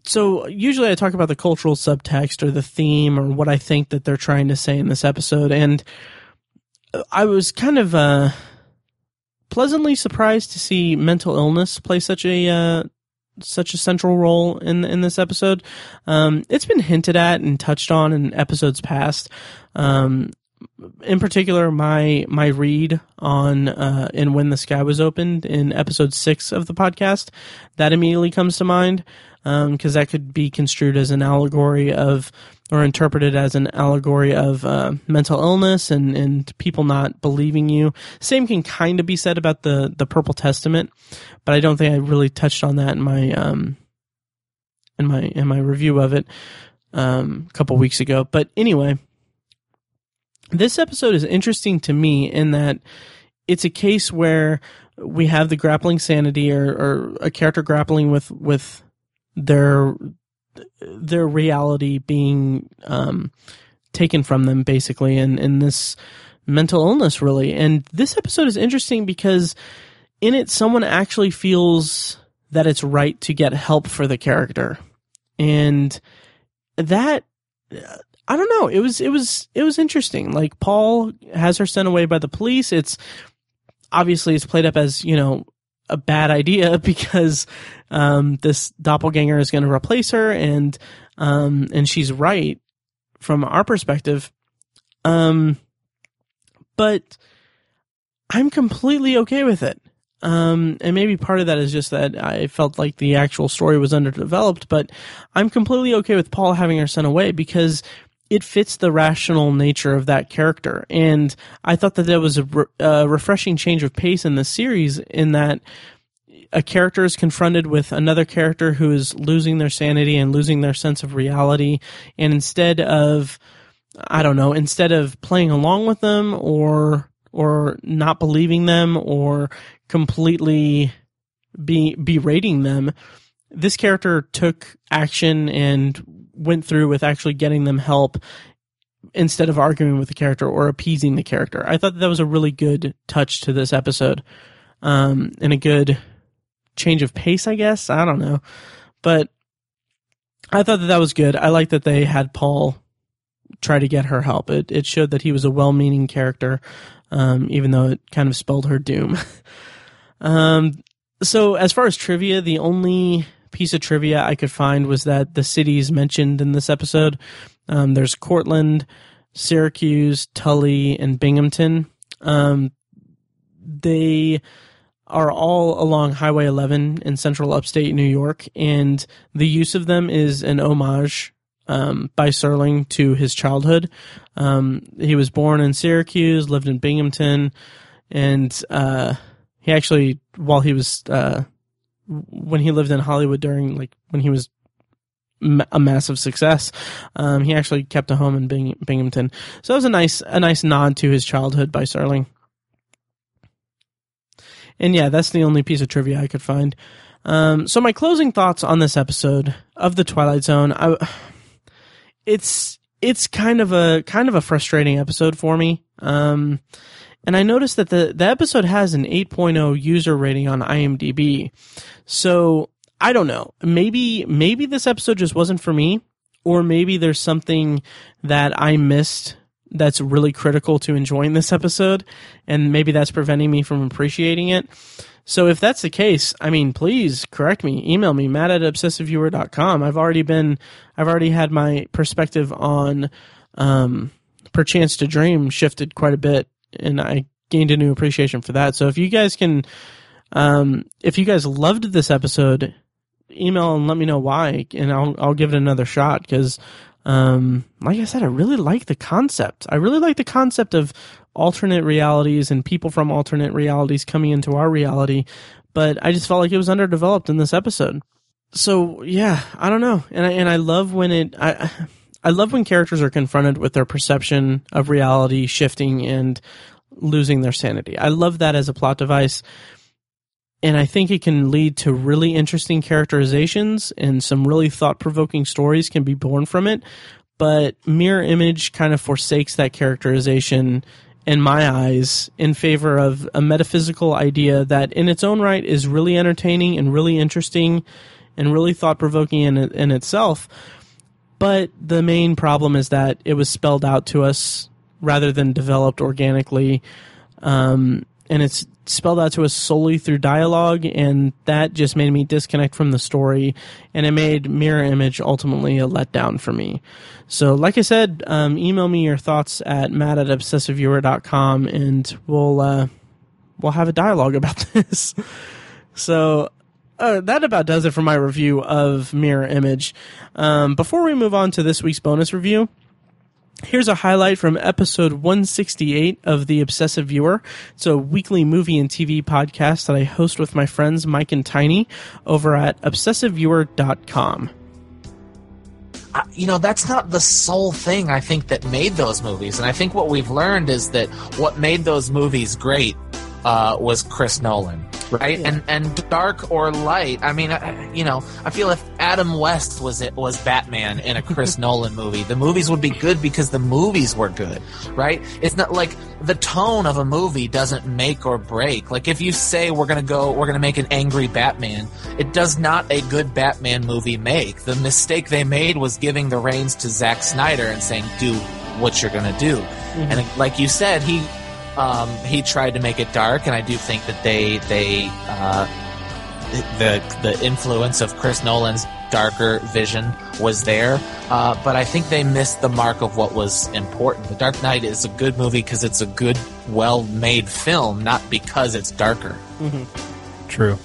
[SPEAKER 1] so usually I talk about the cultural subtext or the theme or what I think that they're trying to say in this episode, and I was kind of uh, pleasantly surprised to see mental illness play such a uh, such a central role in in this episode. Um, it's been hinted at and touched on in episodes past. Um, in particular, my my read on uh, in when the sky was opened in episode six of the podcast that immediately comes to mind because um, that could be construed as an allegory of or interpreted as an allegory of uh, mental illness and, and people not believing you. Same can kind of be said about the, the Purple Testament, but I don't think I really touched on that in my um, in my in my review of it um, a couple weeks ago. But anyway, this episode is interesting to me in that it's a case where we have the grappling sanity or, or a character grappling with with their their reality being um, taken from them basically and in this mental illness really. And this episode is interesting because in it someone actually feels that it's right to get help for the character. And that i don't know. It was it was it was interesting. Like paul has her sent away by the police. It's obviously it's played up as you know a bad idea because um, this doppelganger is going to replace her, and um, and she's right from our perspective. Um, but I'm completely okay with it. Um, and maybe part of that is just that I felt like the actual story was underdeveloped, but I'm completely okay with Paul having her sent away because it fits the rational nature of that character. And I thought that that was a, re- a refreshing change of pace in the series in that a character is confronted with another character who is losing their sanity and losing their sense of reality. And instead of, I don't know, instead of playing along with them or, or not believing them or completely be berating them, this character took action and went through with actually getting them help instead of arguing with the character or appeasing the character. I thought that, that was a really good touch to this episode, um, and a good change of pace, I guess. I don't know, but I thought that that was good. I like that they had Paul try to get her help. It it showed that he was a well-meaning character, um, even though it kind of spelled her doom. um, so as far as trivia, the only piece of trivia I could find was that the cities mentioned in this episode, um, there's Cortland, Syracuse, Tully, and Binghamton. Um, they are all along Highway 11 in central upstate New York, and the use of them is an homage um, by Serling to his childhood. Um, he was born in Syracuse, lived in Binghamton, and uh, he actually, while he was uh, when he lived in Hollywood during like when he was a massive success. Um, he actually kept a home in Bing- Binghamton, so it was a nice a nice nod to his childhood by Serling. And yeah, that's the only piece of trivia I could find. Um, so my closing thoughts on this episode of the Twilight Zone, I, it's it's kind of a kind of a frustrating episode for me. Um, and I noticed that the the episode has an 8.0 user rating on IMDb. So I don't know. Maybe maybe this episode just wasn't for me, or maybe there's something that I missed that's really critical to enjoying this episode, and maybe that's preventing me from appreciating it. So if that's the case, I mean, please correct me. Email me, matt at obsessiveviewer.com. I've already been, I've already had my perspective on, um, Perchance to Dream shifted quite a bit, and I gained a new appreciation for that. So if you guys can, um, if you guys loved this episode, email and let me know why, and I'll I'll give it another shot because um, like I said, I really like the concept. I really like the concept of alternate realities and people from alternate realities coming into our reality, but I just felt like it was underdeveloped in this episode. So yeah, I don't know, and I and I love when it I. I love when characters are confronted with their perception of reality shifting and losing their sanity. I love that as a plot device and I think it can lead to really interesting characterizations and some really thought provoking stories can be born from it. But Mirror Image kind of forsakes that characterization in my eyes in favor of a metaphysical idea that in its own right is really entertaining and really interesting and really thought provoking in, in itself. But the main problem is that it was spelled out to us rather than developed organically. Um, and it's spelled out to us solely through dialogue, and that just made me disconnect from the story, and it made Mirror Image ultimately a letdown for me. So, like I said, um, email me your thoughts at matt at obsessiveviewer.com, and we'll, uh, we'll have a dialogue about this. so, uh, that about does it for my review of Mirror Image. Um, before we move on to this week's bonus review, Here's a highlight from episode 168 of The Obsessive Viewer. It's a weekly movie and TV podcast that I host with my friends Mike and Tiny over at obsessiveviewer.com.
[SPEAKER 2] Uh, you know, that's not the sole thing I think that made those movies. And I think what we've learned is that what made those movies great uh, was Chris Nolan right? Yeah. And and dark or light. I mean, I, you know, I feel if Adam West was it was Batman in a Chris Nolan movie, the movies would be good because the movies were good, right? It's not like the tone of a movie doesn't make or break. Like if you say we're gonna go, we're gonna make an angry Batman, it does not a good Batman movie make. The mistake they made was giving the reins to Zack Snyder and saying, "Do what you're gonna do." Mm-hmm. And like you said, he um, he tried to make it dark, and I do think that they they uh, the the influence of Chris Nolan's darker vision was there, uh, but I think they missed the mark of what was important. The Dark Knight is a good movie because it's a good, well made film, not because it's darker.
[SPEAKER 3] Mm-hmm. True.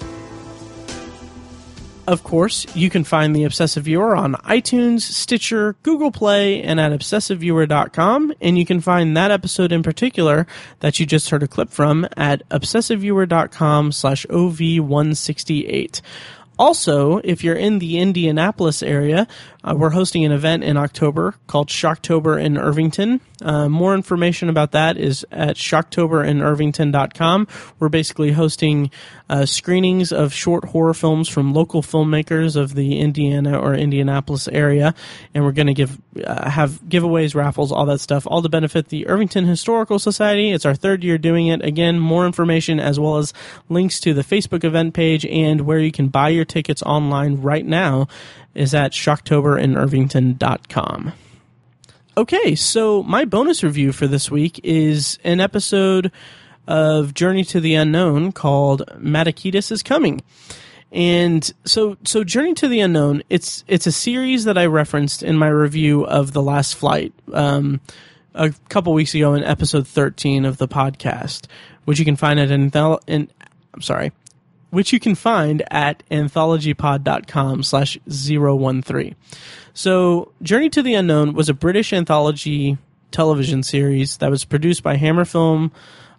[SPEAKER 1] Of course, you can find The Obsessive Viewer on iTunes, Stitcher, Google Play, and at obsessiveviewer.com. And you can find that episode in particular that you just heard a clip from at obsessiveviewer.com slash OV168. Also, if you're in the Indianapolis area, uh, we're hosting an event in October called Shocktober in Irvington. Uh, more information about that is at shocktoberinirvington.com. We're basically hosting uh, screenings of short horror films from local filmmakers of the Indiana or Indianapolis area, and we're going to give uh, have giveaways, raffles, all that stuff, all to benefit the Irvington Historical Society. It's our third year doing it. Again, more information as well as links to the Facebook event page and where you can buy your tickets online right now is at shocktoberinirvington.com. Okay, so my bonus review for this week is an episode of Journey to the Unknown called Matakitas is Coming. And so so Journey to the Unknown, it's it's a series that I referenced in my review of The Last Flight um, a couple weeks ago in episode 13 of the podcast, which you can find at in, in I'm sorry, which you can find at anthologypod.com slash 013. So, Journey to the Unknown was a British anthology television series that was produced by Hammer Film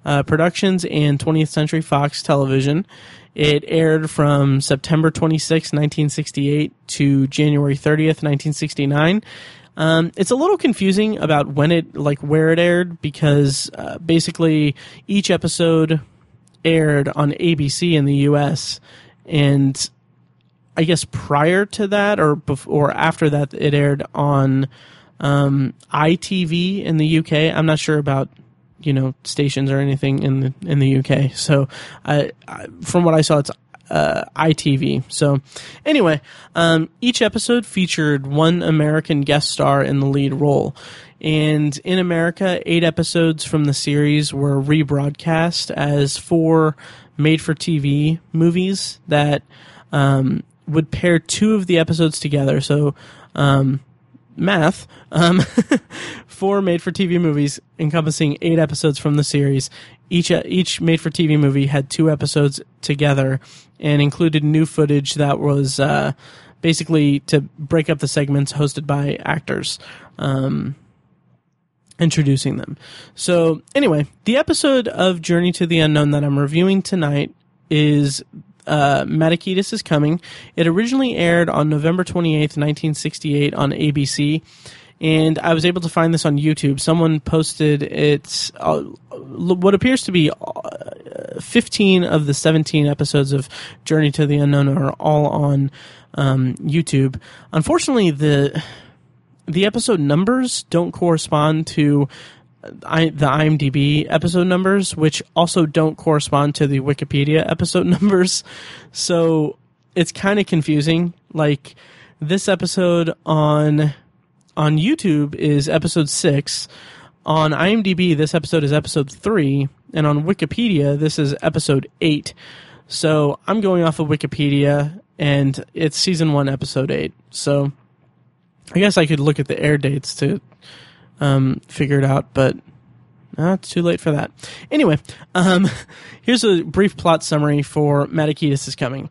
[SPEAKER 1] uh, Productions and 20th Century Fox Television. It aired from September 26, 1968 to January 30th, 1969. Um, it's a little confusing about when it, like where it aired, because uh, basically each episode aired on ABC in the US, and I guess prior to that or before or after that, it aired on um, ITV in the UK. I'm not sure about you know stations or anything in the in the UK. So, I, I from what I saw, it's uh, ITV. So, anyway, um, each episode featured one American guest star in the lead role. And in America, eight episodes from the series were rebroadcast as four made for TV movies that um, would pair two of the episodes together. So, um, math, um, four made for TV movies encompassing eight episodes from the series. Each, each made for TV movie had two episodes together and included new footage that was, uh, basically to break up the segments hosted by actors. Um, introducing them. So, anyway, the episode of Journey to the Unknown that I'm reviewing tonight is uh, is Coming. It originally aired on November 28th, 1968 on ABC. And I was able to find this on YouTube. Someone posted it's uh, what appears to be uh, 15 of the 17 episodes of Journey to the Unknown are all on um, YouTube. Unfortunately, the the episode numbers don't correspond to I, the IMDb episode numbers, which also don't correspond to the Wikipedia episode numbers. So it's kind of confusing. Like this episode on on YouTube is episode six. On IMDb, this episode is episode three, and on Wikipedia, this is episode eight. So I'm going off of Wikipedia, and it's season one, episode eight. So I guess I could look at the air dates to um, figure it out, but uh, it's too late for that. Anyway, um, here's a brief plot summary for Matakitas is Coming.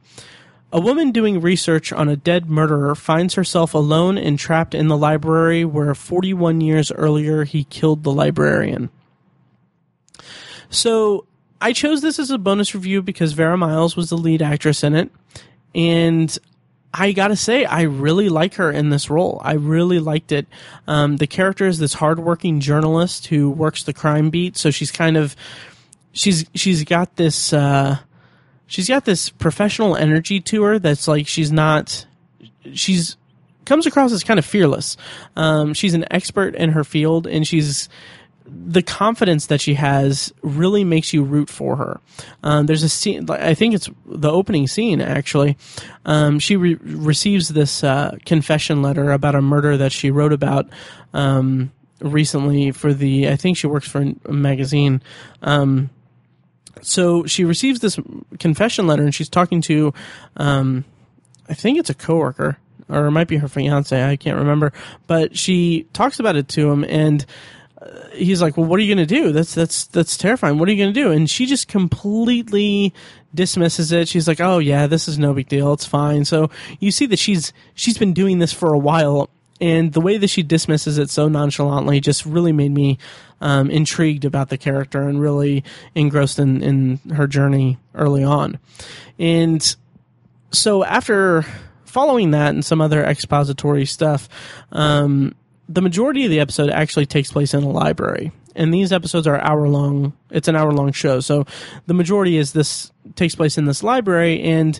[SPEAKER 1] A woman doing research on a dead murderer finds herself alone and trapped in the library where 41 years earlier he killed the librarian. So, I chose this as a bonus review because Vera Miles was the lead actress in it, and I gotta say, I really like her in this role. I really liked it. Um, the character is this hardworking journalist who works the crime beat, so she's kind of she's she's got this uh, she's got this professional energy to her that's like she's not she's comes across as kind of fearless. Um, she's an expert in her field, and she's the confidence that she has really makes you root for her. Um, there's a scene, I think it's the opening scene actually. Um, she re- receives this uh, confession letter about a murder that she wrote about um, recently for the, I think she works for a magazine. Um, so she receives this confession letter and she's talking to, um, I think it's a coworker or it might be her fiance. I can't remember, but she talks about it to him and he's like, "Well, what are you going to do? That's that's that's terrifying. What are you going to do?" And she just completely dismisses it. She's like, "Oh yeah, this is no big deal. It's fine." So you see that she's she's been doing this for a while, and the way that she dismisses it so nonchalantly just really made me um, intrigued about the character and really engrossed in in her journey early on. And so after following that and some other expository stuff. Um, the majority of the episode actually takes place in a library, and these episodes are hour long. It's an hour long show, so the majority is this takes place in this library, and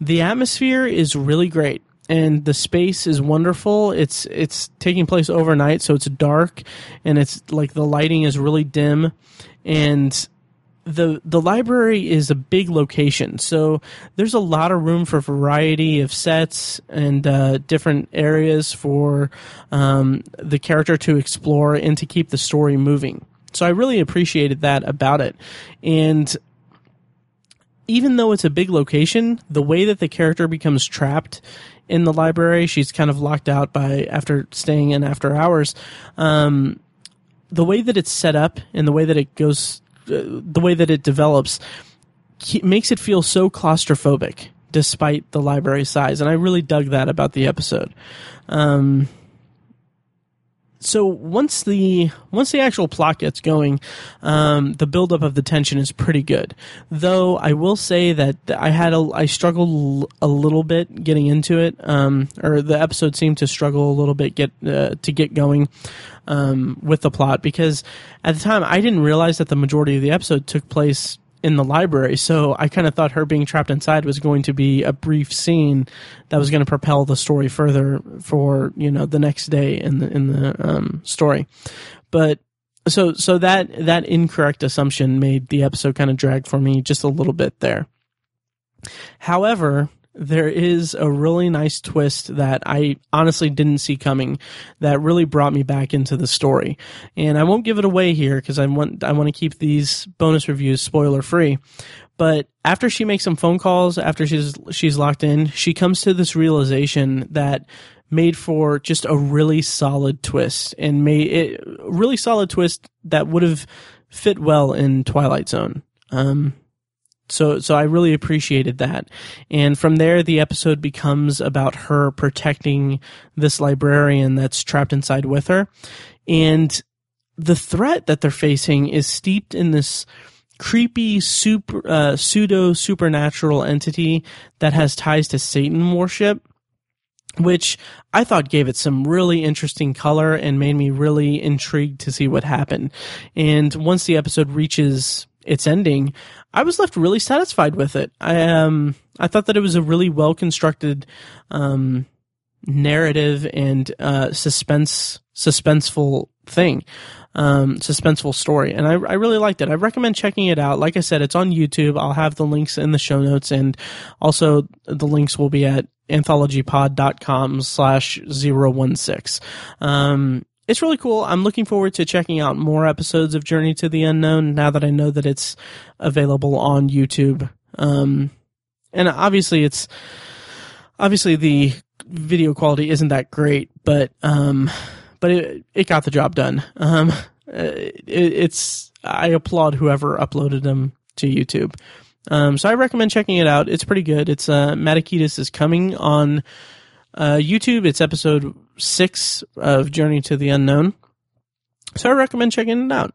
[SPEAKER 1] the atmosphere is really great and the space is wonderful. It's it's taking place overnight, so it's dark, and it's like the lighting is really dim, and the the library is a big location, so there's a lot of room for variety of sets and uh, different areas for um, the character to explore and to keep the story moving. So I really appreciated that about it, and even though it's a big location, the way that the character becomes trapped in the library. She's kind of locked out by after staying in after hours. Um, the way that it's set up and the way that it goes, the way that it develops, makes it feel so claustrophobic despite the library size. And I really dug that about the episode. Um, so once the once the actual plot gets going, um, the buildup of the tension is pretty good. Though I will say that I had a I struggled a little bit getting into it, um, or the episode seemed to struggle a little bit get uh, to get going um, with the plot because at the time I didn't realize that the majority of the episode took place in the library. So I kind of thought her being trapped inside was going to be a brief scene that was going to propel the story further for you know the next day in the in the um, story. But so so that that incorrect assumption made the episode kind of drag for me just a little bit there. However, there is a really nice twist that I honestly didn't see coming that really brought me back into the story. And I won't give it away here because I want I want to keep these bonus reviews spoiler free. But after she makes some phone calls, after she's she's locked in, she comes to this realization that made for just a really solid twist and made it a really solid twist that would have fit well in Twilight Zone. Um, so so I really appreciated that. And from there the episode becomes about her protecting this librarian that's trapped inside with her. And the threat that they're facing is steeped in this creepy super uh, pseudo supernatural entity that has ties to Satan worship which I thought gave it some really interesting color and made me really intrigued to see what happened. And once the episode reaches its ending, I was left really satisfied with it. I um I thought that it was a really well constructed um, narrative and uh, suspense suspenseful thing. Um, suspenseful story, and I, I really liked it. I recommend checking it out. Like I said, it's on YouTube. I'll have the links in the show notes, and also the links will be at anthologypod.com slash 016. Um, it's really cool. I'm looking forward to checking out more episodes of Journey to the Unknown now that I know that it's available on YouTube. Um, and obviously, it's obviously the video quality isn't that great, but um, but it it got the job done. Um, it, it's I applaud whoever uploaded them to YouTube. Um, so I recommend checking it out. It's pretty good. It's uh, Matakitas is coming on uh, YouTube. It's episode six of Journey to the Unknown. So I recommend checking it out.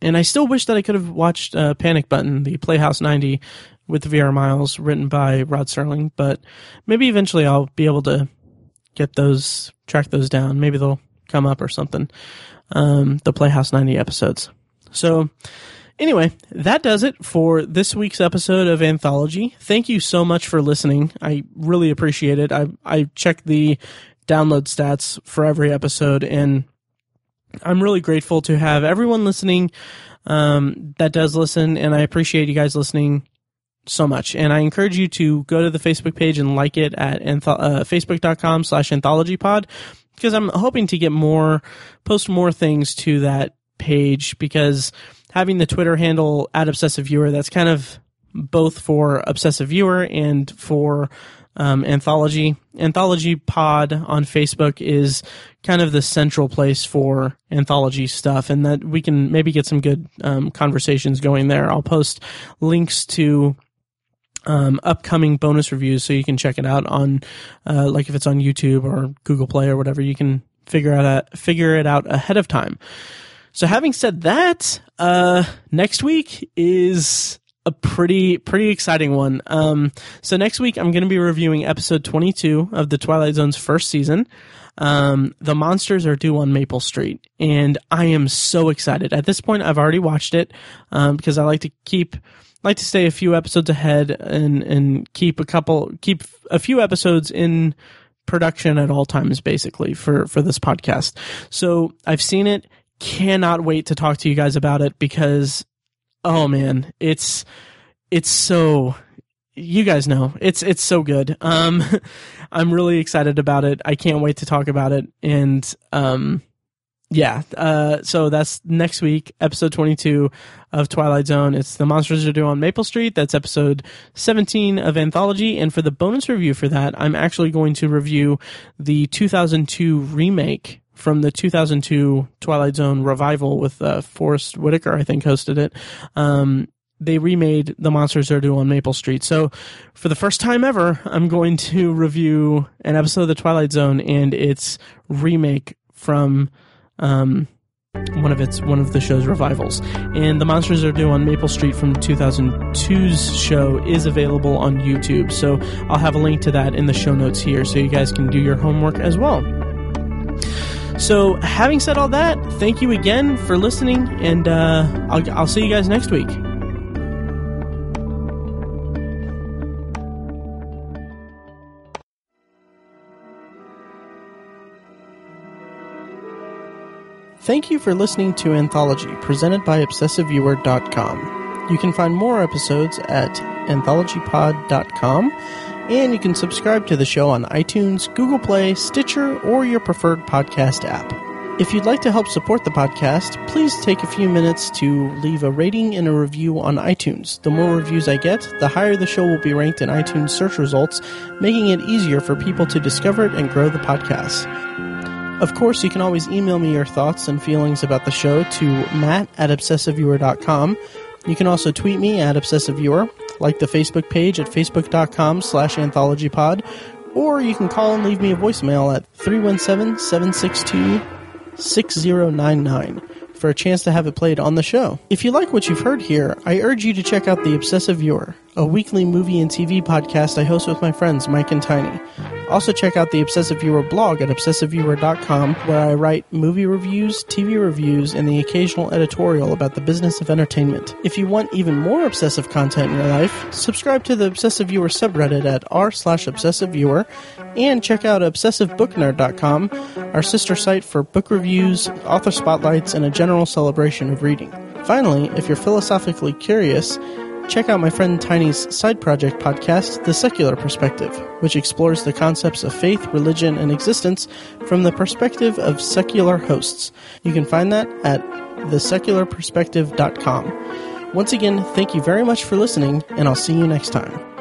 [SPEAKER 1] And I still wish that I could have watched uh, Panic Button, the Playhouse 90 with Vera Miles, written by Rod Serling, but maybe eventually I'll be able to get those, track those down. Maybe they'll come up or something. Um, the Playhouse 90 episodes. So, Anyway, that does it for this week's episode of Anthology. Thank you so much for listening. I really appreciate it. I I check the download stats for every episode, and I'm really grateful to have everyone listening um, that does listen, and I appreciate you guys listening so much. And I encourage you to go to the Facebook page and like it at antho- uh, facebook.com slash anthologypod because I'm hoping to get more, post more things to that page because having the Twitter handle at obsessive viewer, that's kind of both for obsessive viewer and for um, anthology. Anthology Pod on Facebook is kind of the central place for anthology stuff, and that we can maybe get some good um, conversations going there. I'll post links to um, upcoming bonus reviews so you can check it out on, uh, like if it's on YouTube or Google Play or whatever, you can figure out a, figure it out ahead of time. So having said that, uh, next week is a pretty pretty exciting one. Um, so next week I'm going to be reviewing episode 22 of the Twilight Zone's first season. Um, the monsters are due on Maple Street, and I am so excited. At this point, I've already watched it um, because I like to keep like to stay a few episodes ahead and and keep a couple keep a few episodes in production at all times basically for for this podcast. So I've seen it, cannot wait to talk to you guys about it because oh man, it's it's so you guys know it's it's so good. Um I'm really excited about it. I can't wait to talk about it and um yeah, uh, so that's next week, episode 22 of Twilight Zone. It's The Monsters Are Due on Maple Street. That's episode 17 of Anthology. And for the bonus review for that, I'm actually going to review the 2002 remake from the 2002 Twilight Zone revival with uh, Forest Whitaker, I think, hosted it. Um, they remade The Monsters Are Due on Maple Street. So, for the first time ever, I'm going to review an episode of The Twilight Zone and its remake from um, one of its one of the show's revivals. And The Monsters Are Due on Maple Street from 2002's show is available on YouTube. So I'll have a link to that in the show notes here, so you guys can do your homework as well. So, having said all that, thank you again for listening, and uh, I'll, I'll see you guys next week. Thank you for listening to Anthology, presented by ObsessiveViewer.com. You can find more episodes at anthologypod.com, and you can subscribe to the show on iTunes, Google Play, Stitcher, or your preferred podcast app. If you'd like to help support the podcast, please take a few minutes to leave a rating and a review on iTunes. The more reviews I get, the higher the show will be ranked in iTunes search results, making it easier for people to discover it and grow the podcast. Of course, you can always email me your thoughts and feelings about the show to matt at obsessiveviewer.com. You can also tweet me at obsessiveviewer, like the Facebook page at facebook.com slash anthologypod, or you can call and leave me a voicemail at 317-762-6099 for a chance to have it played on the show. If you like what you've heard here, I urge you to check out The Obsessive Viewer, a weekly movie and TV podcast I host with my friends Mike and Tiny. Also, check out the Obsessive Viewer blog at obsessiveviewer.com, where I write movie reviews, TV reviews, and the occasional editorial about the business of entertainment. If you want even more obsessive content in your life, subscribe to the Obsessive Viewer subreddit at r slash obsessiveviewer, and check out obsessivebooknerd.com, our sister site for book reviews, author spotlights, and a general celebration of reading. Finally, if you're philosophically curious, check out my friend Tiny's side project podcast, The Secular Perspective, which explores the concepts of faith, religion, and existence from the perspective of secular hosts. You can find that at thesecularperspective.com. Once again, thank you very much for listening, and I'll see you next time.